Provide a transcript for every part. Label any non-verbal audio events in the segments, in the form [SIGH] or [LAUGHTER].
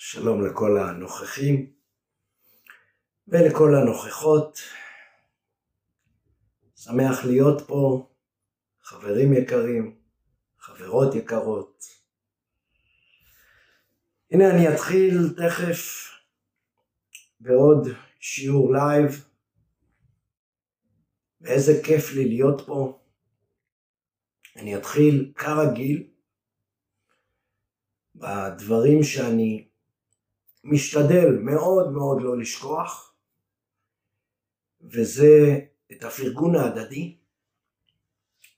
שלום לכל הנוכחים ולכל הנוכחות. שמח להיות פה, חברים יקרים, חברות יקרות. הנה אני אתחיל תכף בעוד שיעור live, ואיזה כיף לי להיות פה. אני אתחיל כרגיל בדברים שאני משתדל מאוד מאוד לא לשכוח, וזה את הפרגון ההדדי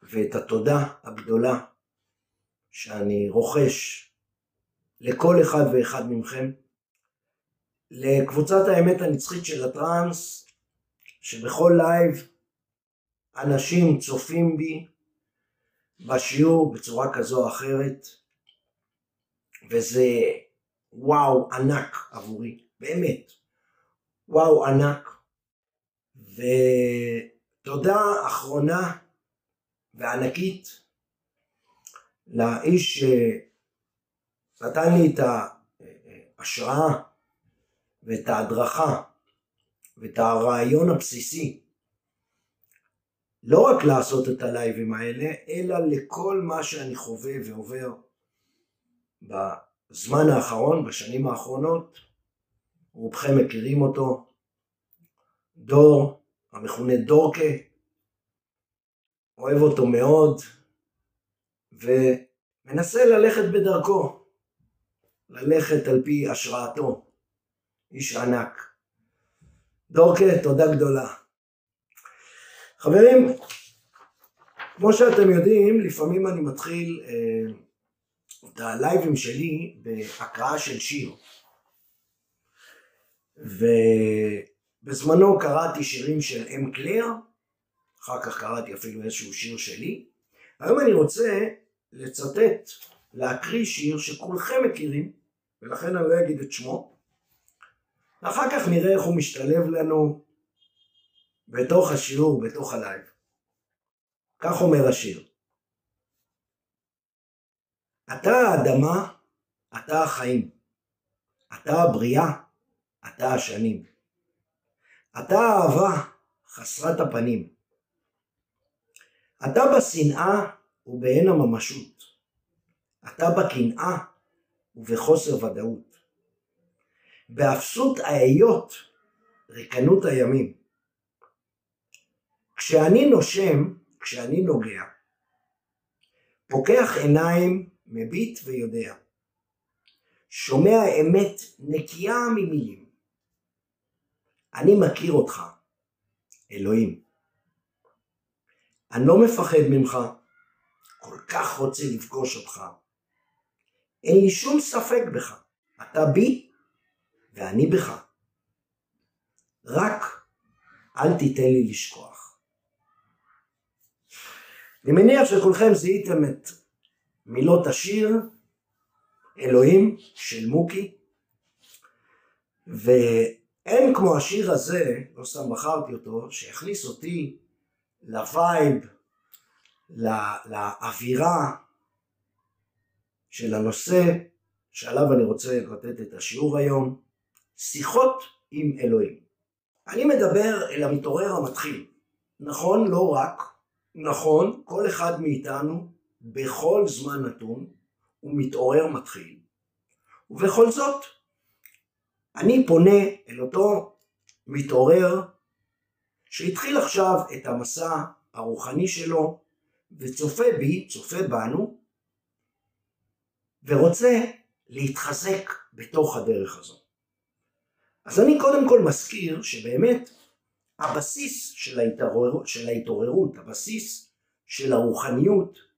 ואת התודה הגדולה שאני רוכש לכל אחד ואחד מכם, לקבוצת האמת הנצחית של הטראנס, שבכל לייב אנשים צופים בי בשיעור בצורה כזו או אחרת, וזה וואו ענק עבורי, באמת, וואו ענק. ותודה אחרונה וענקית לאיש שנתן לי את ההשראה ואת ההדרכה ואת הרעיון הבסיסי לא רק לעשות את הלייבים האלה, אלא לכל מה שאני חווה ועובר בזמן האחרון, בשנים האחרונות, רובכם מכירים אותו, דור, המכונה דורקה, אוהב אותו מאוד, ומנסה ללכת בדרכו, ללכת על פי השראתו, איש ענק. דורקה, תודה גדולה. חברים, כמו שאתם יודעים, לפעמים אני מתחיל אה, את הלייבים שלי בהקראה של שיר. ובזמנו קראתי שירים של אם קלר, אחר כך קראתי אפילו איזשהו שיר שלי. היום אני רוצה לצטט, להקריא שיר שכולכם מכירים, ולכן אני לא אגיד את שמו, ואחר כך נראה איך הוא משתלב לנו בתוך השיעור, בתוך הלייב. כך אומר השיר. אתה האדמה, אתה החיים. אתה הבריאה, אתה השנים. אתה האהבה חסרת הפנים. אתה בשנאה ובאין הממשות. אתה בקנאה ובחוסר ודאות. באפסות ההיות, ריקנות הימים. כשאני נושם, כשאני נוגע, פוקח עיניים, מביט ויודע. שומע אמת נקייה ממילים. אני מכיר אותך, אלוהים. אני לא מפחד ממך, כל כך רוצה לפגוש אותך. אין לי שום ספק בך, אתה בי ואני בך. רק אל תיתן לי לשכוח. אני מניח שכולכם זיהיתם את מילות השיר אלוהים של מוקי ואין כמו השיר הזה, לא סתם בחרתי אותו, שהכניס אותי לווייב, לא, לאווירה של הנושא שעליו אני רוצה לתת את השיעור היום, שיחות עם אלוהים. אני מדבר אל המתעורר המתחיל, נכון לא רק, נכון, כל אחד מאיתנו בכל זמן נתון הוא מתעורר מתחיל. ובכל זאת, אני פונה אל אותו מתעורר שהתחיל עכשיו את המסע הרוחני שלו וצופה בי, צופה בנו, ורוצה להתחזק בתוך הדרך הזו. אז אני קודם כל מזכיר שבאמת הבסיס של ההתעוררות, של ההתעוררות, הבסיס של הרוחניות,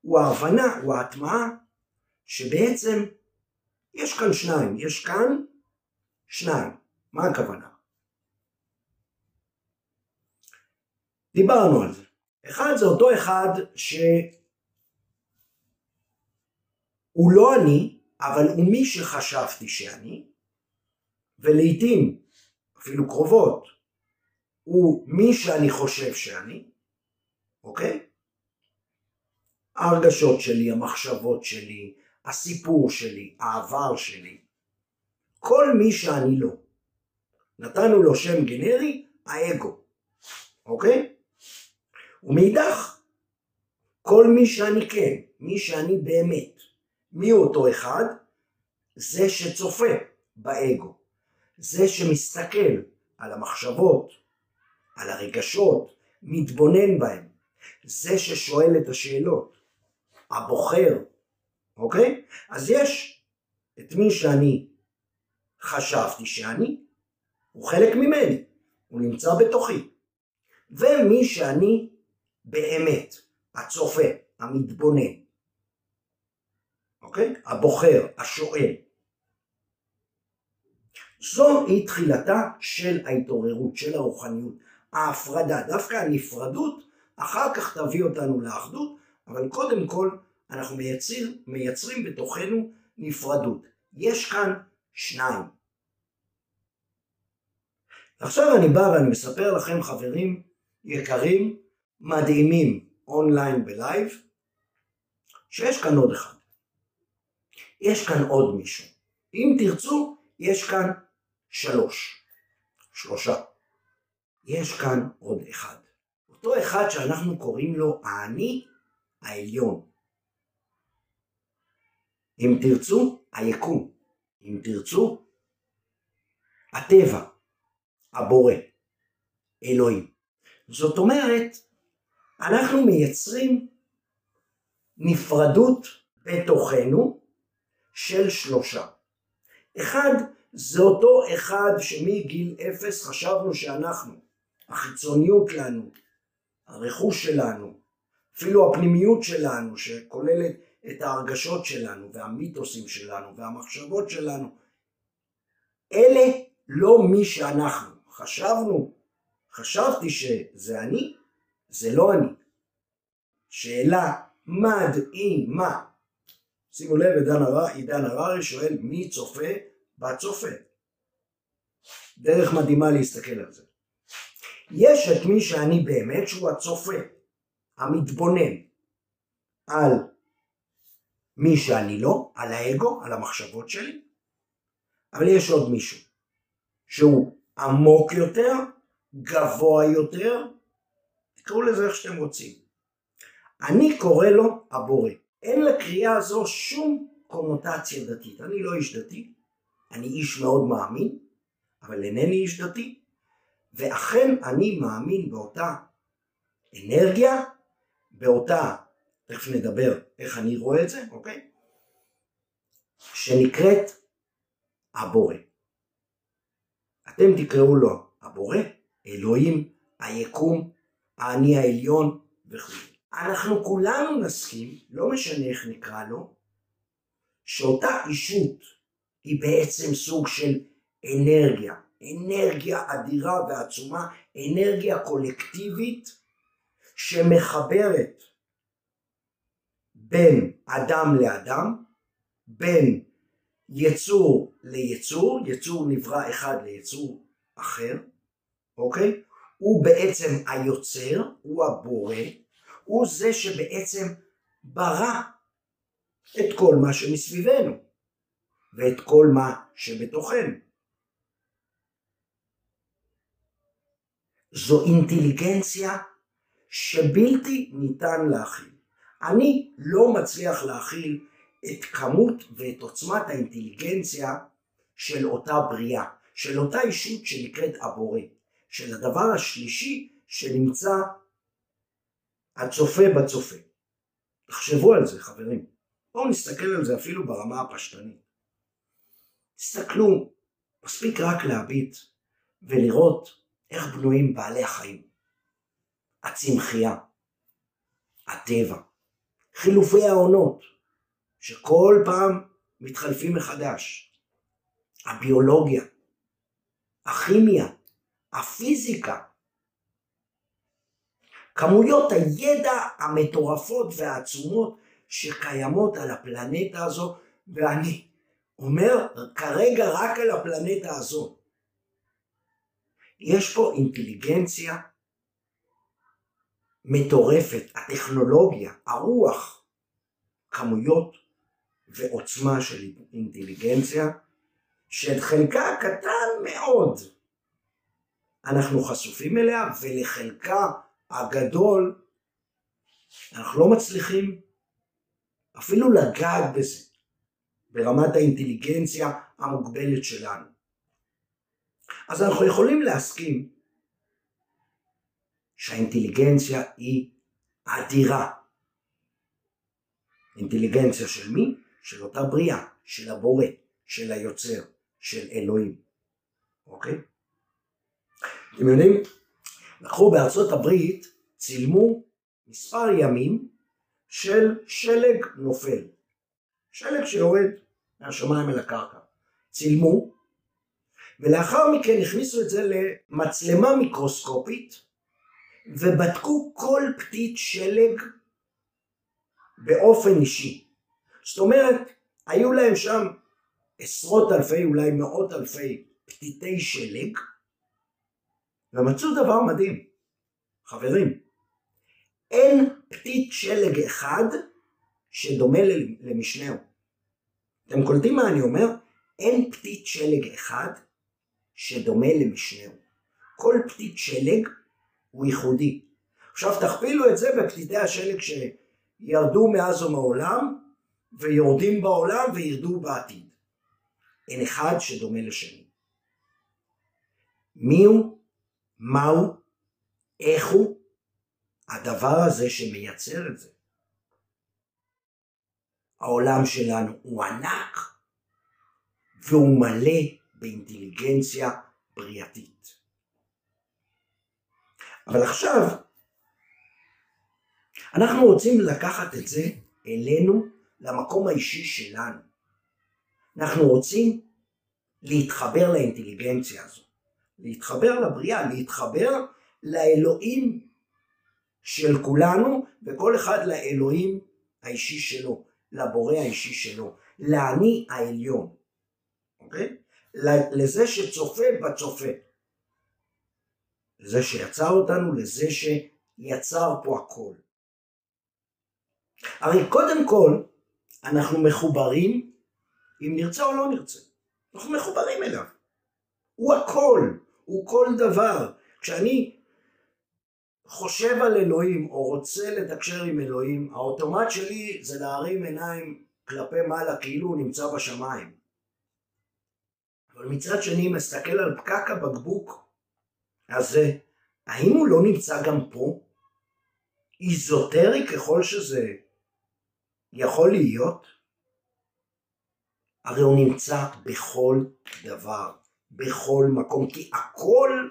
הוא ההבנה, הוא ההטמעה, שבעצם יש כאן שניים, יש כאן שניים. מה הכוונה? דיברנו על זה. אחד זה אותו אחד שהוא לא אני, אבל הוא מי שחשבתי שאני, ולעיתים, אפילו קרובות, הוא מי שאני חושב שאני, אוקיי? ההרגשות שלי, המחשבות שלי, הסיפור שלי, העבר שלי. כל מי שאני לא. נתנו לו שם גנרי, האגו, אוקיי? ומאידך, כל מי שאני כן, מי שאני באמת, מי הוא אותו אחד? זה שצופה באגו, זה שמסתכל על המחשבות, על הרגשות, מתבונן בהם, זה ששואל את השאלות, הבוחר, אוקיי? אז יש את מי שאני חשבתי שאני, הוא חלק ממני, הוא נמצא בתוכי. ומי שאני באמת, הצופה, המתבונן, אוקיי? הבוחר, השואל. זו היא תחילתה של ההתעוררות, של הרוחניות, ההפרדה. דווקא הנפרדות אחר כך תביא אותנו לאחדות, אבל קודם כל אנחנו מייצרים, מייצרים בתוכנו נפרדות. יש כאן שניים. עכשיו אני בא ואני מספר לכם חברים יקרים, מדהימים, אונליין בלייב, שיש כאן עוד אחד. יש כאן עוד מישהו. אם תרצו, יש כאן שלוש. שלושה. יש כאן עוד אחד. אותו אחד שאנחנו קוראים לו האני העליון. אם תרצו, היקום. אם תרצו, הטבע, הבורא, אלוהים. זאת אומרת, אנחנו מייצרים נפרדות בתוכנו של שלושה. אחד, זה אותו אחד שמגיל אפס חשבנו שאנחנו, החיצוניות לנו, הרכוש שלנו, אפילו הפנימיות שלנו שכוללת את ההרגשות שלנו והמיתוסים שלנו והמחשבות שלנו, אלה לא מי שאנחנו. חשבנו, חשבתי שזה אני, זה לא אני. שאלה מדהימה. שימו לב, עידן, הר... הררי שואל מי צופה בצופה. דרך מדהימה להסתכל על זה. יש את מי שאני באמת שהוא הצופה, המתבונן על מי שאני לא, על האגו, על המחשבות שלי, אבל יש עוד מישהו שהוא עמוק יותר, גבוה יותר, תקראו לזה איך שאתם רוצים. אני קורא לו הבורא. אין לקריאה הזו שום קונוטציה דתית. אני לא איש דתי, אני איש מאוד מאמין, אבל אינני איש דתי, ואכן אני מאמין באותה אנרגיה, באותה, תכף נדבר איך אני רואה את זה, אוקיי? שנקראת הבורא. אתם תקראו לו הבורא, אלוהים, היקום, האני העליון וכו'. אנחנו כולנו נסכים, לא משנה איך נקרא לו, שאותה אישות היא בעצם סוג של אנרגיה, אנרגיה אדירה ועצומה, אנרגיה קולקטיבית שמחברת בין אדם לאדם, בין יצור ליצור, יצור נברא אחד ליצור אחר, אוקיי? הוא בעצם היוצר, הוא הבורא, הוא זה שבעצם ברא את כל מה שמסביבנו ואת כל מה שבתוכנו. זו אינטליגנציה שבלתי ניתן להכיל. אני לא מצליח להכיל את כמות ואת עוצמת האינטליגנציה של אותה בריאה, של אותה אישות שנקראת הבורא, של הדבר השלישי שנמצא הצופה בצופה. תחשבו על זה חברים, בואו נסתכל על זה אפילו ברמה הפשטנית. תסתכלו, מספיק רק להביט ולראות איך בנויים בעלי החיים, הצמחייה, הטבע, חילופי העונות, שכל פעם מתחלפים מחדש, הביולוגיה, הכימיה, הפיזיקה, כמויות הידע המטורפות והעצומות שקיימות על הפלנטה הזו, ואני אומר כרגע רק על הפלנטה הזו. יש פה אינטליגנציה מטורפת, הטכנולוגיה, הרוח, כמויות ועוצמה של אינטליגנציה שאת חלקה הקטן מאוד אנחנו חשופים אליה, ולחלקה הגדול אנחנו לא מצליחים אפילו לגעת בזה ברמת האינטליגנציה המוגבלת שלנו. אז אנחנו יכולים להסכים שהאינטליגנציה היא אדירה. אינטליגנציה של מי? של אותה בריאה, של הבורא, של היוצר, של אלוהים. אוקיי? אתם יודעים, לקחו בארצות הברית, צילמו מספר ימים של שלג נופל. שלג שיורד מהשמיים אל הקרקע. צילמו, ולאחר מכן הכניסו את זה למצלמה מיקרוסקופית, ובדקו כל פתית שלג באופן אישי. זאת אומרת, היו להם שם עשרות אלפי, אולי מאות אלפי פתיתי שלג, ומצאו דבר מדהים. חברים, אין פתית שלג אחד שדומה למשנהו. אתם קולטים מה אני אומר? אין פתית שלג אחד שדומה למשנהו. כל פתית שלג הוא ייחודי. עכשיו תכפילו את זה בפתיתי השלג שירדו מאז ומעולם ויורדים בעולם וירדו בעתיד. אין אחד שדומה לשני. מי הוא? מהו? איך הוא? הדבר הזה שמייצר את זה. העולם שלנו הוא ענק והוא מלא באינטליגנציה בריאתית. אבל עכשיו אנחנו רוצים לקחת את זה אלינו למקום האישי שלנו. אנחנו רוצים להתחבר לאינטליגנציה הזו, להתחבר לבריאה, להתחבר לאלוהים של כולנו וכל אחד לאלוהים האישי שלו, לבורא האישי שלו, לאני העליון, אוקיי? לזה שצופה בצופה, לזה שיצר אותנו, לזה שיצר פה הכל. הרי קודם כל אנחנו מחוברים אם נרצה או לא נרצה, אנחנו מחוברים אליו, הוא הכל, הוא כל דבר. כשאני חושב על אלוהים או רוצה לתקשר עם אלוהים, האוטומט שלי זה להרים עיניים כלפי מעלה כאילו הוא נמצא בשמיים. אבל מצד שני מסתכל על פקק הבקבוק הזה, האם הוא לא נמצא גם פה? איזוטרי ככל שזה יכול להיות? הרי הוא נמצא בכל דבר, בכל מקום, כי הכל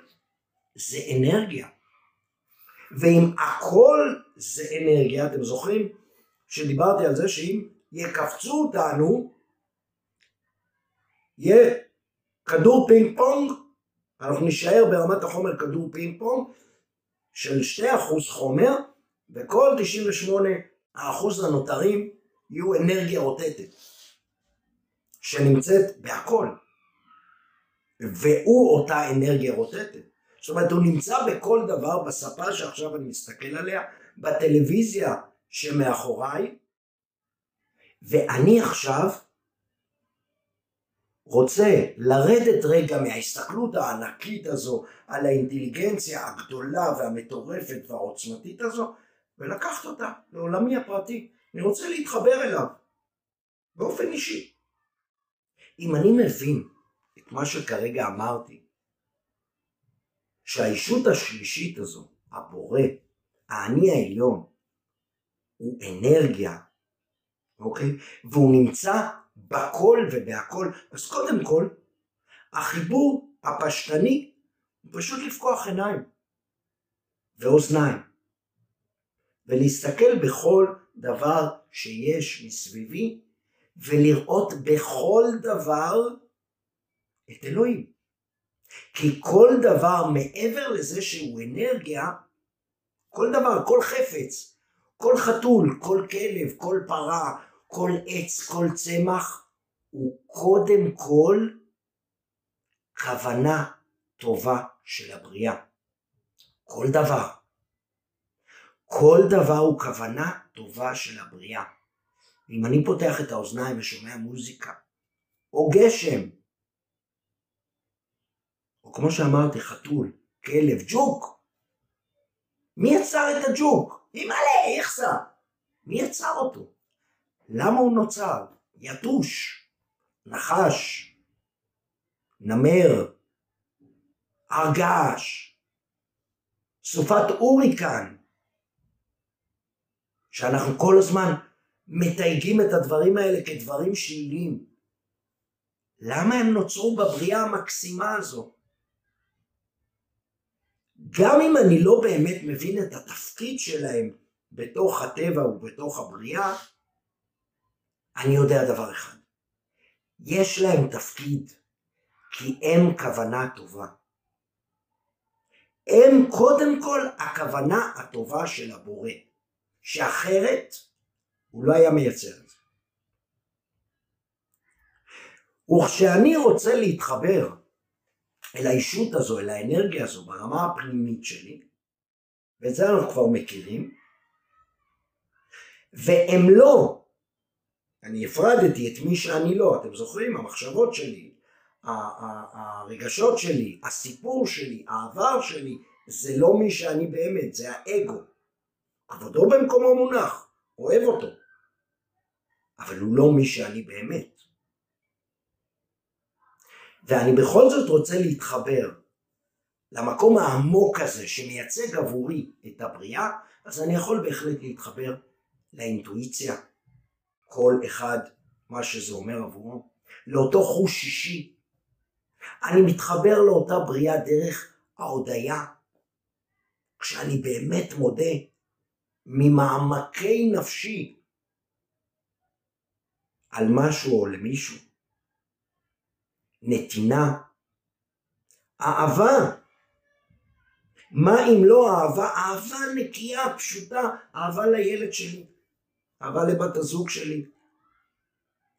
זה אנרגיה. ואם הכל זה אנרגיה, אתם זוכרים שדיברתי על זה שאם יקפצו אותנו, יהיה כדור פינג פונג, אנחנו נישאר ברמת החומר כדור פינג פונג של 2% חומר, וכל 98% הנותרים יהיו אנרגיה רוטטת, שנמצאת בהכל, והוא אותה אנרגיה רוטטת. זאת אומרת, הוא נמצא בכל דבר, בספה שעכשיו אני מסתכל עליה, בטלוויזיה שמאחוריי, ואני עכשיו רוצה לרדת רגע מההסתכלות הענקית הזו על האינטליגנציה הגדולה והמטורפת והעוצמתית הזו, ולקחת אותה לעולמי הפרטי. אני רוצה להתחבר אליו, באופן אישי. אם אני מבין את מה שכרגע אמרתי, שהישות השלישית הזו, הבורא, האני העליון, הוא אנרגיה, אוקיי? והוא נמצא בכל ובהכל. אז קודם כל, החיבור הפשטני הוא פשוט לפקוח עיניים ואוזניים ולהסתכל בכל דבר שיש מסביבי ולראות בכל דבר את אלוהים. כי כל דבר מעבר לזה שהוא אנרגיה, כל דבר, כל חפץ, כל חתול, כל כלב, כל פרה, כל עץ, כל צמח, הוא קודם כל כוונה טובה של הבריאה. כל דבר. כל דבר הוא כוונה טובה של הבריאה. אם אני פותח את האוזניים ושומע מוזיקה, או גשם, או כמו שאמרתי, חתול, כלב, ג'וק. מי יצר את הג'וק? אימא'לה, איכסה. מי יצר אותו? למה הוא נוצר? יתוש, נחש, נמר, הר געש, סופת הוריקן, שאנחנו כל הזמן מתייגים את הדברים האלה כדברים שליליים. למה הם נוצרו בבריאה המקסימה הזו? גם אם אני לא באמת מבין את התפקיד שלהם בתוך הטבע ובתוך הבריאה, אני יודע דבר אחד. יש להם תפקיד, כי הם כוונה טובה. הם קודם כל הכוונה הטובה של הבורא, שאחרת הוא לא היה מייצר את זה. וכשאני רוצה להתחבר אל האישות הזו, אל האנרגיה הזו ברמה הפנימית שלי, ואת זה אנחנו כבר מכירים, והם לא, אני הפרדתי את מי שאני לא, אתם זוכרים? המחשבות שלי, הרגשות שלי, הסיפור שלי, העבר שלי, זה לא מי שאני באמת, זה האגו. כבודו במקומו מונח, אוהב אותו, אבל הוא לא מי שאני באמת. ואני בכל זאת רוצה להתחבר למקום העמוק הזה שמייצג עבורי את הבריאה, אז אני יכול בהחלט להתחבר לאינטואיציה, כל אחד מה שזה אומר עבורו, לאותו חוש שישי. אני מתחבר לאותה בריאה דרך ההודיה, כשאני באמת מודה ממעמקי נפשי על משהו או למישהו. נתינה, אהבה. מה אם לא אהבה? אהבה נקייה, פשוטה, אהבה לילד שלי, אהבה לבת הזוג שלי,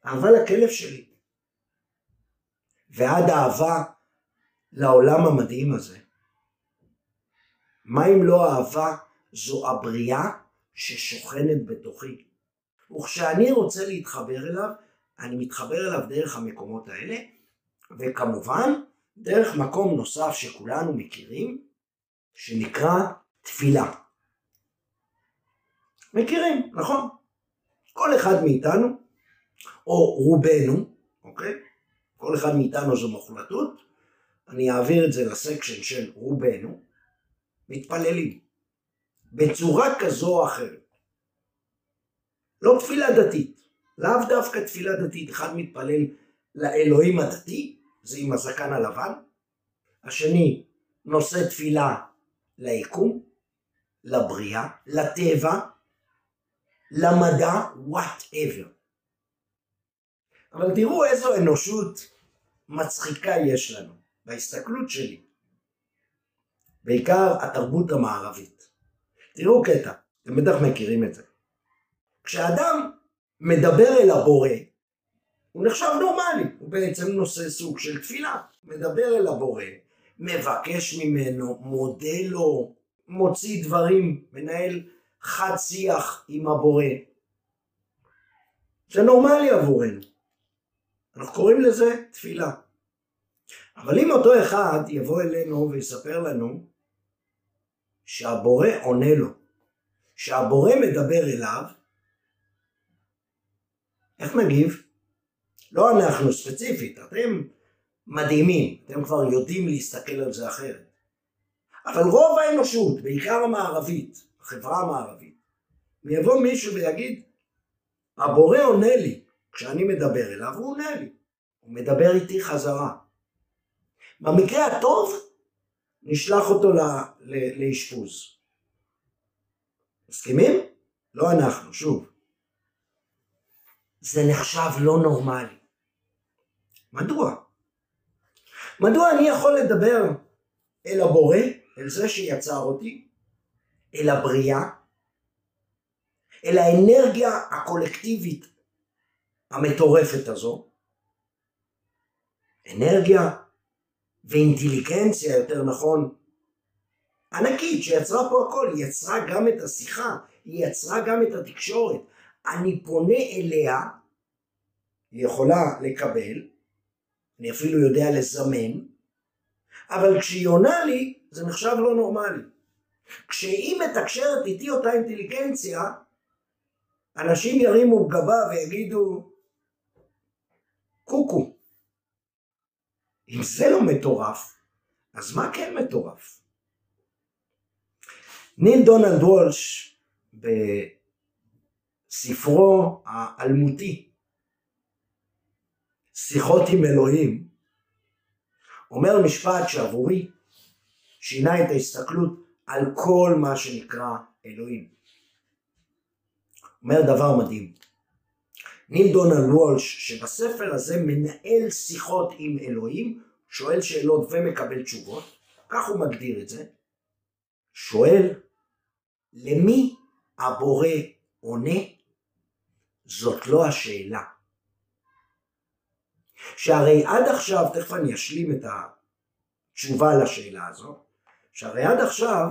אהבה לכלב שלי, ועד אהבה לעולם המדהים הזה. מה אם לא אהבה זו הבריאה ששוכנת בתוכי. וכשאני רוצה להתחבר אליו, אני מתחבר אליו דרך המקומות האלה, וכמובן דרך מקום נוסף שכולנו מכירים, שנקרא תפילה. מכירים, נכון? כל אחד מאיתנו, או רובנו, אוקיי? כל אחד מאיתנו זו מוחלטות, אני אעביר את זה לסקשן של רובנו, מתפללים. בצורה כזו או אחרת. לא תפילה דתית, לאו דווקא תפילה דתית, אחד מתפלל לאלוהים הדתי, זה עם הזקן הלבן, השני נושא תפילה ליקום, לבריאה, לטבע, למדע, whatever. אבל תראו איזו אנושות מצחיקה יש לנו, בהסתכלות שלי. בעיקר התרבות המערבית. תראו קטע, אתם בטח מכירים את זה. כשאדם מדבר אל הבורא, הוא נחשב נורמלי, הוא בעצם נושא סוג של תפילה. מדבר אל הבורא, מבקש ממנו, מודה לו, מוציא דברים, מנהל חד שיח עם הבורא. זה נורמלי עבורנו. אנחנו קוראים לזה תפילה. אבל אם אותו אחד יבוא אלינו ויספר לנו שהבורא עונה לו, שהבורא מדבר אליו, איך נגיב? לא אנחנו ספציפית, אתם מדהימים, אתם כבר יודעים להסתכל על זה אחרת. אבל רוב האנושות, בעיקר המערבית, החברה המערבית, יבוא מישהו ויגיד, הבורא עונה לי, כשאני מדבר אליו הוא עונה לי, הוא מדבר איתי חזרה. במקרה הטוב, נשלח אותו לאשפוז. מסכימים? לא אנחנו, שוב. זה נחשב לא נורמלי. מדוע? מדוע אני יכול לדבר אל הבורא, אל זה שיצר אותי, אל הבריאה, אל האנרגיה הקולקטיבית המטורפת הזו, אנרגיה ואינטליגנציה יותר נכון, ענקית שיצרה פה הכל, היא יצרה גם את השיחה, היא יצרה גם את התקשורת. אני פונה אליה, היא יכולה לקבל, אני אפילו יודע לזמן, אבל כשהיא עונה לי, זה נחשב לא נורמלי. כשהיא מתקשרת איתי אותה אינטליגנציה, אנשים ירימו גבה ויגידו, קוקו. אם זה לא מטורף, אז מה כן מטורף? ניל דונלד וולש בספרו האלמותי, שיחות עם אלוהים, אומר משפט שעבורי שינה את ההסתכלות על כל מה שנקרא אלוהים. אומר דבר מדהים. ניל דונלד וולש, שבספר הזה מנהל שיחות עם אלוהים, שואל שאלות ומקבל תשובות, כך הוא מגדיר את זה, שואל, למי הבורא עונה? זאת לא השאלה. שהרי עד עכשיו, תכף אני אשלים את התשובה לשאלה הזו, שהרי עד עכשיו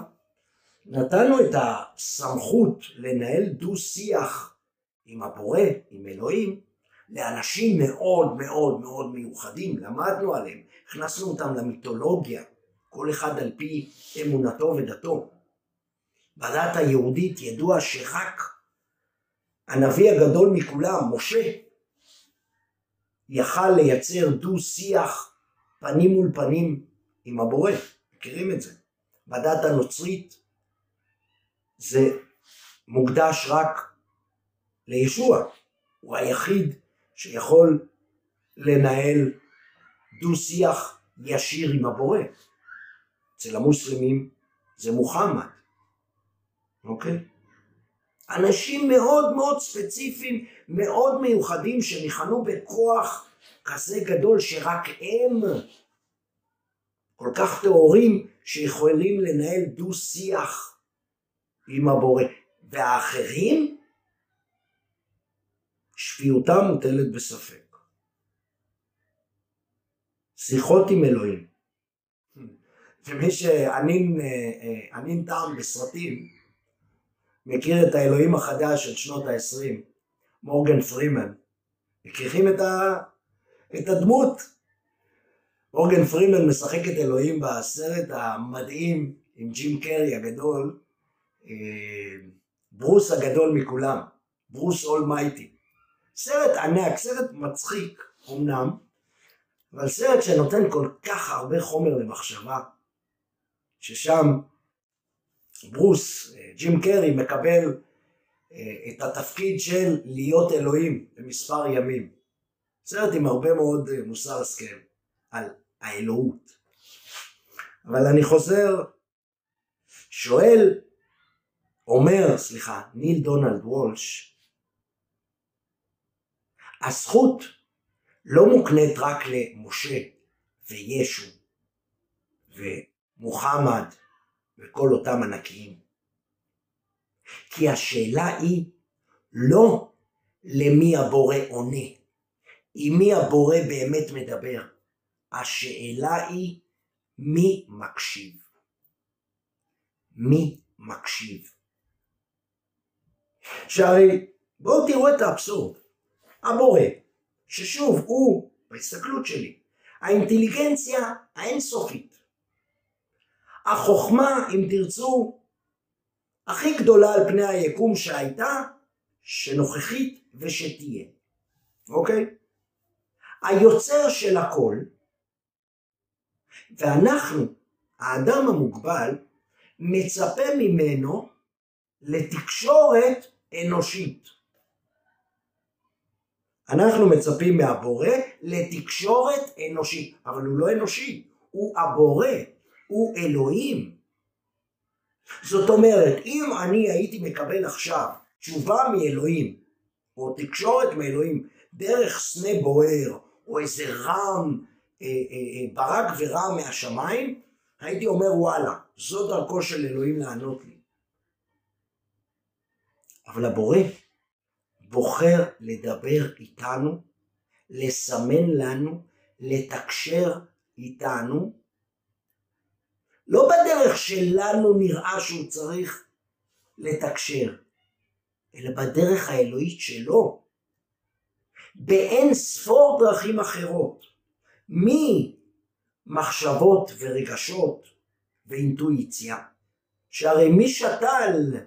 נתנו את הסמכות לנהל דו שיח עם הבורא, עם אלוהים, לאנשים מאוד מאוד מאוד מיוחדים, למדנו עליהם, הכנסנו אותם למיתולוגיה, כל אחד על פי אמונתו ודתו. בדת היהודית ידוע שרק הנביא הגדול מכולם, משה, יכל לייצר דו שיח פנים מול פנים עם הבורא, מכירים את זה. בדת הנוצרית זה מוקדש רק לישוע, הוא היחיד שיכול לנהל דו שיח ישיר עם הבורא. אצל המוסלמים זה מוחמד, אוקיי? אנשים מאוד מאוד ספציפיים, מאוד מיוחדים, שניחנו בכוח כזה גדול שרק הם כל כך טהורים שיכולים לנהל דו שיח עם הבורא. והאחרים, שפיותם מוטלת בספק. שיחות עם אלוהים. ומי שענין אה, טעם בסרטים, מכיר את האלוהים החדש של שנות ה-20, מורגן פרימן. מכירים את, ה... את הדמות? מורגן פרימן משחק את אלוהים בסרט המדהים עם ג'ים קרי הגדול, אה, ברוס הגדול מכולם, ברוס אולמייטי. סרט ענק, סרט מצחיק אמנם, אבל סרט שנותן כל כך הרבה חומר למחשבה, ששם ברוס, אה, ג'ים קרי, מקבל אה, את התפקיד של להיות אלוהים במספר ימים. סרט עם הרבה מאוד מוסר השכל על האלוהות. אבל אני חוזר, שואל, אומר, סליחה, ניל דונלד וולש, הזכות לא מוקנית רק למשה וישו ומוחמד וכל אותם ענקיים. כי השאלה היא לא למי הבורא עונה, עם מי הבורא באמת מדבר. השאלה היא מי מקשיב. מי מקשיב. שהרי בואו תראו את האבסורד. הבורא, ששוב הוא, בהסתכלות שלי, האינטליגנציה האינסופית. החוכמה, אם תרצו, הכי גדולה על פני היקום שהייתה, שנוכחית ושתהיה. אוקיי? היוצר של הכל, ואנחנו, האדם המוגבל, מצפה ממנו לתקשורת אנושית. אנחנו מצפים מהבורא לתקשורת אנושית, אבל הוא לא אנושי, הוא הבורא, הוא אלוהים. זאת אומרת, אם אני הייתי מקבל עכשיו תשובה מאלוהים, או תקשורת מאלוהים, דרך סנה בוער, או איזה רם, ברק ורם מהשמיים, הייתי אומר וואלה, זו דרכו של אלוהים לענות לי. אבל הבורא בוחר לדבר איתנו, לסמן לנו, לתקשר איתנו, לא בדרך שלנו נראה שהוא צריך לתקשר, אלא בדרך האלוהית שלו, באין ספור דרכים אחרות. מי מחשבות ורגשות ואינטואיציה, שהרי מי שתל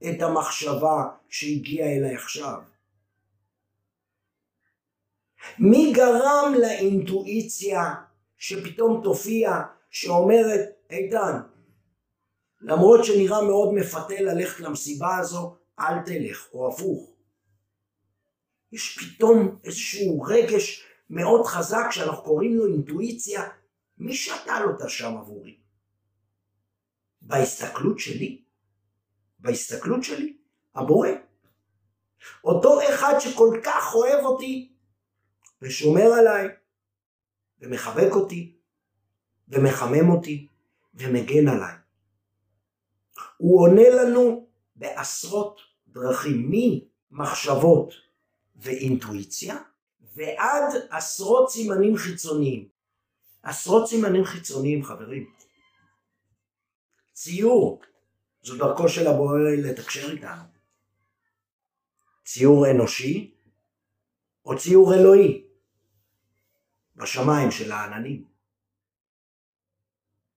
את המחשבה שהגיעה אליי עכשיו? מי גרם לאינטואיציה שפתאום תופיע שאומרת איתן למרות שנראה מאוד מפתה ללכת למסיבה הזו אל תלך או הפוך יש פתאום איזשהו רגש מאוד חזק שאנחנו קוראים לו אינטואיציה מי שתל אותה שם עבורי? בהסתכלות שלי? בהסתכלות שלי? הבורא. אותו אחד שכל כך אוהב אותי ושומר עליי ומחבק אותי ומחמם אותי ומגן עליי. הוא עונה לנו בעשרות דרכים ממחשבות ואינטואיציה ועד עשרות סימנים חיצוניים. עשרות סימנים חיצוניים חברים. ציור, זו דרכו של הבורא לתקשר איתנו. ציור אנושי או ציור אלוהי בשמיים של העננים.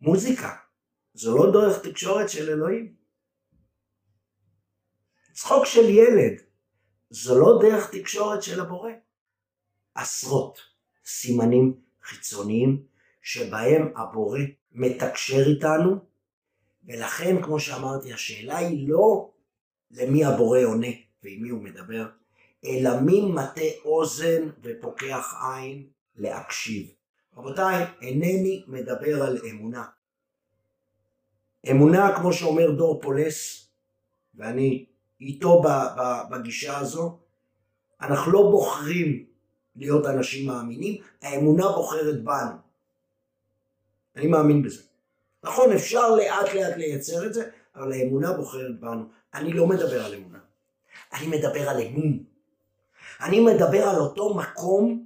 מוזיקה, זו לא דרך תקשורת של אלוהים. צחוק של ילד, זו לא דרך תקשורת של הבורא. עשרות סימנים חיצוניים שבהם הבורא מתקשר איתנו, ולכן כמו שאמרתי השאלה היא לא למי הבורא עונה ועם מי הוא מדבר, אלא מי מטה אוזן ופוקח עין להקשיב. רבותיי, אינני מדבר על אמונה. אמונה, כמו שאומר דור פולס, ואני איתו בגישה הזו, אנחנו לא בוחרים להיות אנשים מאמינים, האמונה בוחרת בנו. אני מאמין בזה. נכון, אפשר לאט לאט לייצר את זה, אבל האמונה בוחרת בנו. אני לא מדבר על אמונה, אני מדבר על אמון. אני מדבר על אותו מקום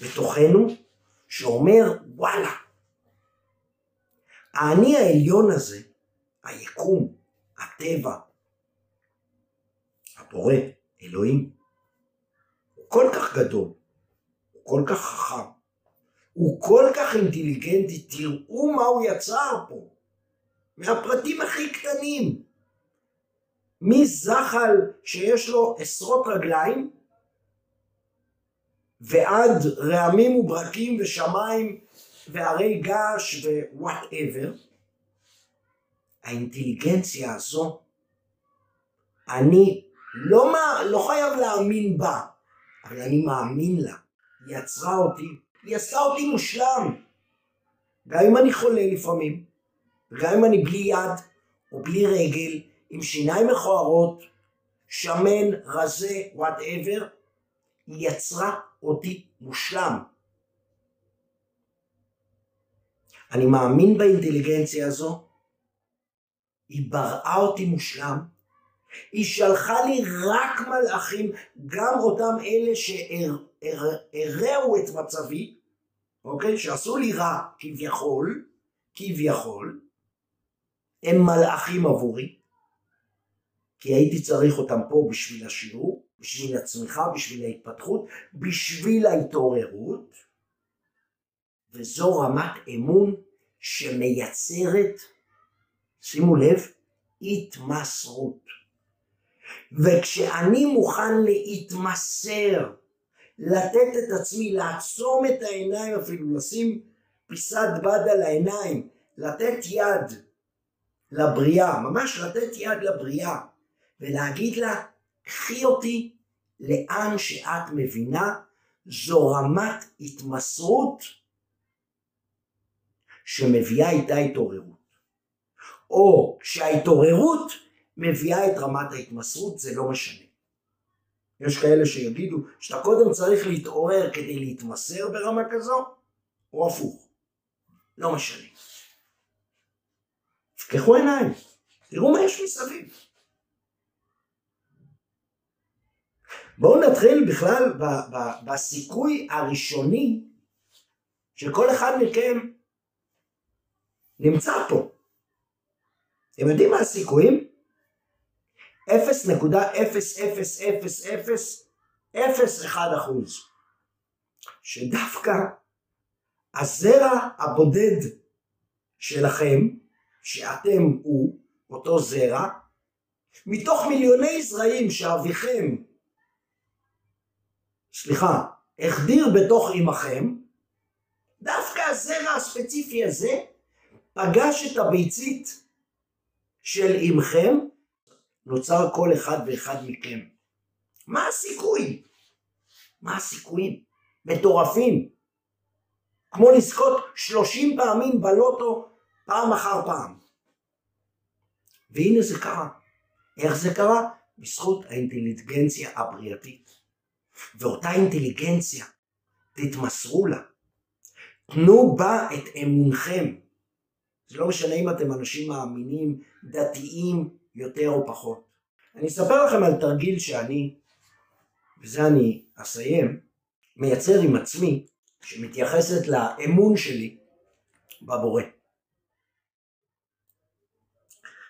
בתוכנו שאומר, וואלה, האני העליון הזה, היקום, הטבע, הבורא, אלוהים, כל כך גדול, הוא כל כך חכם, הוא כל כך אינטליגנטי, תראו מה הוא יצר פה, מהפרטים הכי קטנים. מזחל שיש לו עשרות רגליים ועד רעמים וברקים ושמיים והרי געש ו whatever, האינטליגנציה הזו, אני לא, מה, לא חייב להאמין בה, אבל אני מאמין לה. היא יצרה אותי, היא עשתה אותי מושלם. גם אם אני חולה לפעמים, וגם אם אני בלי יד או בלי רגל, עם שיניים מכוערות, שמן, רזה, whatever, היא יצרה אותי מושלם. אני מאמין באינטליגנציה הזו, היא בראה אותי מושלם, היא שלחה לי רק מלאכים, גם אותם אלה שהרעו את מצבי, אוקיי? שעשו לי רע כביכול, כביכול, הם מלאכים עבורי, כי הייתי צריך אותם פה בשביל השיעור, בשביל הצמיחה, בשביל ההתפתחות, בשביל ההתעוררות, וזו רמת אמון שמייצרת, שימו לב, התמסרות. וכשאני מוכן להתמסר, לתת את עצמי, לעצום את העיניים אפילו, לשים פיסת בד על העיניים, לתת יד לבריאה, ממש לתת יד לבריאה, ולהגיד לה, קחי אותי לאן שאת מבינה, זו רמת התמסרות שמביאה איתה התעוררות. או כשההתעוררות מביאה את רמת ההתמסרות, זה לא משנה. יש כאלה שיגידו שאתה קודם צריך להתעורר כדי להתמסר ברמה כזו, או הפוך. לא משנה. תפקחו עיניים, תראו מה יש מסביב. בואו נתחיל בכלל ב- ב- בסיכוי הראשוני שכל אחד מכם נמצא פה. אתם יודעים מה הסיכויים? 0.0000001 אחוז. שדווקא הזרע הבודד שלכם, שאתם הוא, אותו זרע, מתוך מיליוני זרעים שאביכם, סליחה, החדיר בתוך אמכם, דווקא הזרע הספציפי הזה פגש את הביצית של אמכם, נוצר כל אחד ואחד מכם. מה הסיכוי? מה הסיכויים? מטורפים. כמו לזכות שלושים פעמים בלוטו פעם אחר פעם. והנה זה קרה. איך זה קרה? בזכות האינטליגנציה הבריאתית. ואותה אינטליגנציה, תתמסרו לה. תנו בה את אמונכם. זה לא משנה אם אתם אנשים מאמינים, דתיים יותר או פחות. אני אספר לכם על תרגיל שאני, וזה אני אסיים, מייצר עם עצמי, שמתייחסת לאמון שלי בבורא.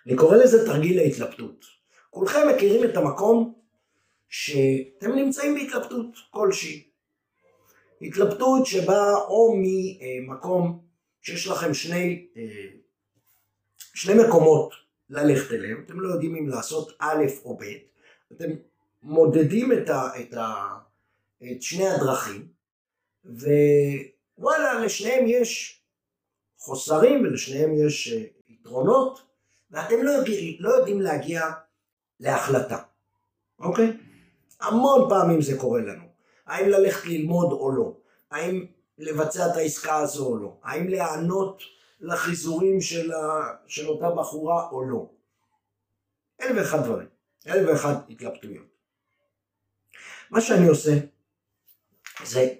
אני קורא לזה תרגיל ההתלבטות. כולכם מכירים את המקום שאתם נמצאים בהתלבטות כלשהי. התלבטות שבאה או ממקום שיש לכם שני, אה, שני מקומות ללכת אליהם, אתם לא יודעים אם לעשות א' או ב', אתם מודדים את, ה, את, ה, את שני הדרכים, ווואלה, לשניהם יש חוסרים ולשניהם יש אה, יתרונות, ואתם לא, יודעים, לא יודעים להגיע להחלטה, אוקיי? המון פעמים זה קורה לנו. האם ללכת ללמוד או לא? האם לבצע את העסקה הזו או לא? האם להיענות לחיזורים של, ה... של אותה בחורה או לא? אלף ואחד דברים, אלף ואחד התלבטויות. מה שאני עושה זה,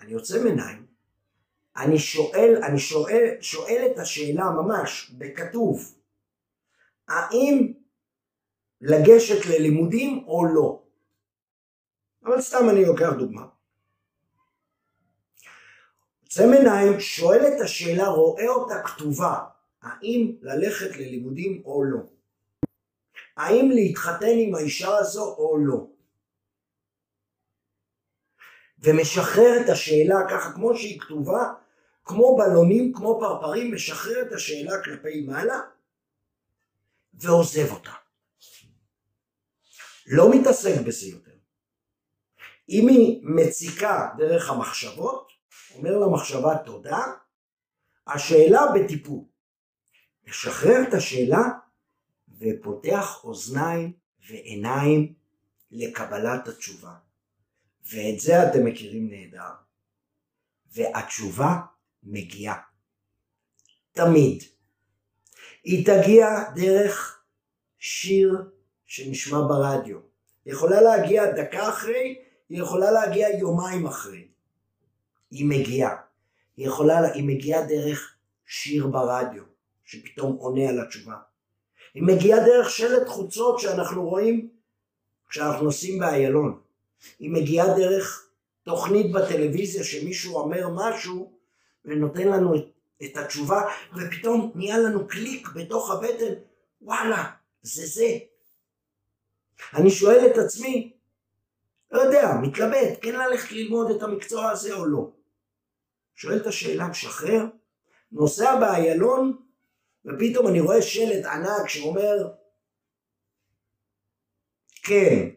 אני יוצא מעיניים, אני שואל, אני שואל, שואל את השאלה ממש בכתוב, האם לגשת ללימודים או לא? אבל סתם אני לוקח דוגמה. עוצם עיניים, שואל את השאלה, רואה אותה כתובה, האם ללכת ללימודים או לא? האם להתחתן עם האישה הזו או לא? ומשחרר את השאלה ככה כמו שהיא כתובה, כמו בלונים, כמו פרפרים, משחרר את השאלה כלפי מעלה ועוזב אותה. לא מתעסק בזה יותר. אם היא מציקה דרך המחשבות, אומר למחשבה תודה, השאלה בטיפול. משחרר את השאלה ופותח אוזניים ועיניים לקבלת התשובה. ואת זה אתם מכירים נהדר. והתשובה מגיעה. תמיד. היא תגיע דרך שיר שנשמע ברדיו. היא יכולה להגיע דקה אחרי, היא יכולה להגיע יומיים אחרי. היא מגיעה. היא יכולה, היא מגיעה דרך שיר ברדיו, שפתאום עונה על התשובה. היא מגיעה דרך שלט חוצות שאנחנו רואים כשאנחנו נוסעים באיילון. היא מגיעה דרך תוכנית בטלוויזיה שמישהו אומר משהו ונותן לנו את, את התשובה ופתאום נהיה לנו קליק בתוך הבטן וואלה זה זה אני שואל את עצמי לא יודע מתלבט כן ללכת ללמוד את המקצוע הזה או לא שואל את השאלה משחרר נוסע באיילון ופתאום אני רואה שלט ענק שאומר כן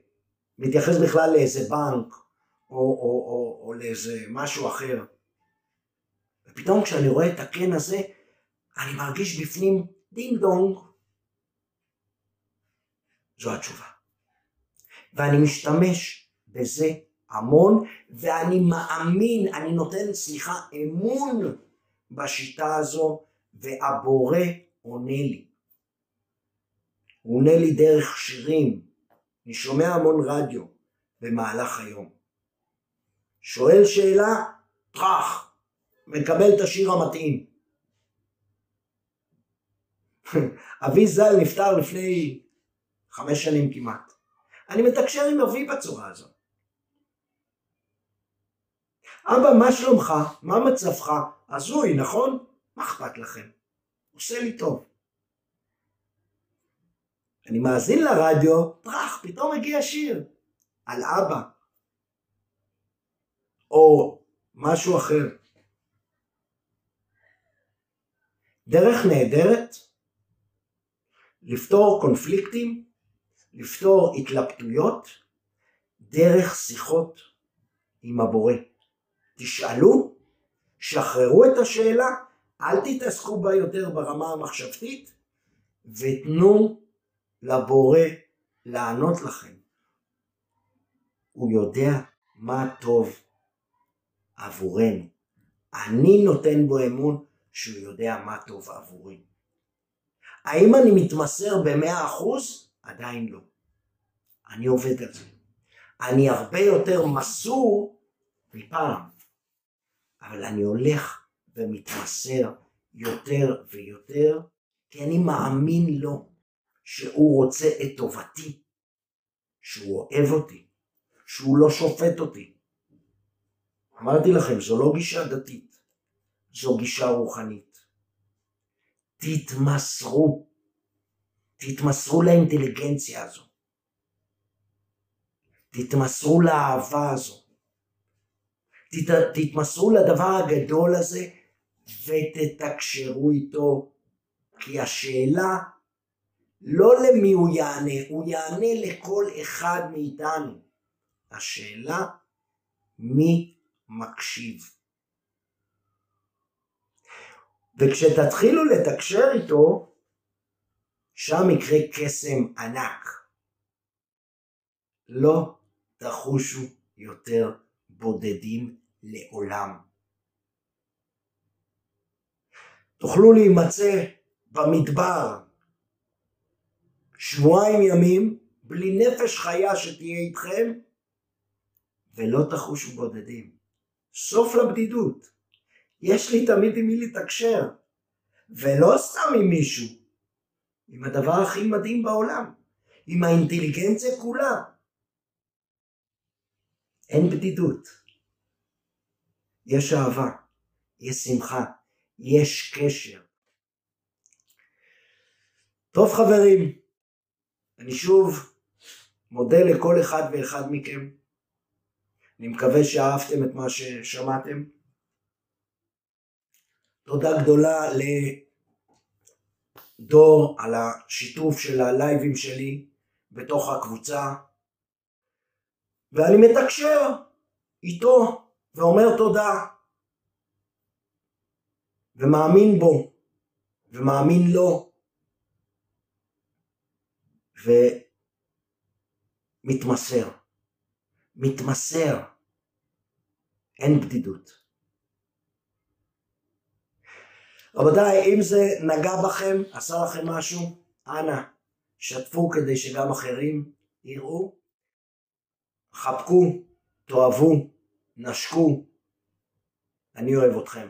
מתייחס בכלל לאיזה בנק או, או, או, או לאיזה משהו אחר. ופתאום כשאני רואה את הקן הזה, אני מרגיש בפנים דינג דונג. זו התשובה. ואני משתמש בזה המון, ואני מאמין, אני נותן, סליחה, אמון בשיטה הזו, והבורא עונה לי. הוא עונה לי דרך שירים, אני שומע המון רדיו במהלך היום. שואל שאלה, טראח, מקבל את השיר המתאים. [LAUGHS] אבי ז"ל נפטר לפני חמש שנים כמעט. אני מתקשר עם אבי בצורה הזאת. אבא, מה שלומך? מה מצבך? הזוי, נכון? מה אכפת לכם? עושה לי טוב. אני מאזין לרדיו, טראח, פתאום מגיע שיר על אבא. או משהו אחר. דרך נהדרת לפתור קונפליקטים, לפתור התלבטויות, דרך שיחות עם הבורא. תשאלו, שחררו את השאלה, אל תתעסקו בה יותר ברמה המחשבתית, ותנו לבורא לענות לכם. הוא יודע מה טוב עבורנו. אני נותן בו אמון שהוא יודע מה טוב עבורי. האם אני מתמסר במאה אחוז? עדיין לא. אני עובד על זה. אני הרבה יותר מסור מפעם, אבל אני הולך ומתמסר יותר ויותר, כי אני מאמין לו שהוא רוצה את טובתי, שהוא אוהב אותי, שהוא לא שופט אותי. אמרתי לכם, זו לא גישה דתית, זו גישה רוחנית. תתמסרו, תתמסרו לאינטליגנציה הזו. תתמסרו לאהבה הזו. תת, תתמסרו לדבר הגדול הזה ותתקשרו איתו. כי השאלה לא למי הוא יענה, הוא יענה לכל אחד מאיתנו. השאלה מי מקשיב. וכשתתחילו לתקשר איתו, שם יקרה קסם ענק. לא תחושו יותר בודדים לעולם. תוכלו להימצא במדבר שבועיים ימים בלי נפש חיה שתהיה איתכם ולא תחושו בודדים. סוף לבדידות. יש לי תמיד עם מי לתקשר ולא סתם עם מישהו, עם הדבר הכי מדהים בעולם, עם האינטליגנציה כולה. אין בדידות. יש אהבה, יש שמחה, יש קשר. טוב חברים, אני שוב מודה לכל אחד ואחד מכם. אני מקווה שאהבתם את מה ששמעתם. תודה גדולה לדור על השיתוף של הלייבים שלי בתוך הקבוצה. ואני מתקשר איתו ואומר תודה ומאמין בו ומאמין לו ומתמסר. מתמסר. אין בדידות. רבותיי, אם זה נגע בכם, עשה לכם משהו, אנא, שתפו כדי שגם אחרים יראו. חבקו, תאהבו, נשקו. אני אוהב אתכם.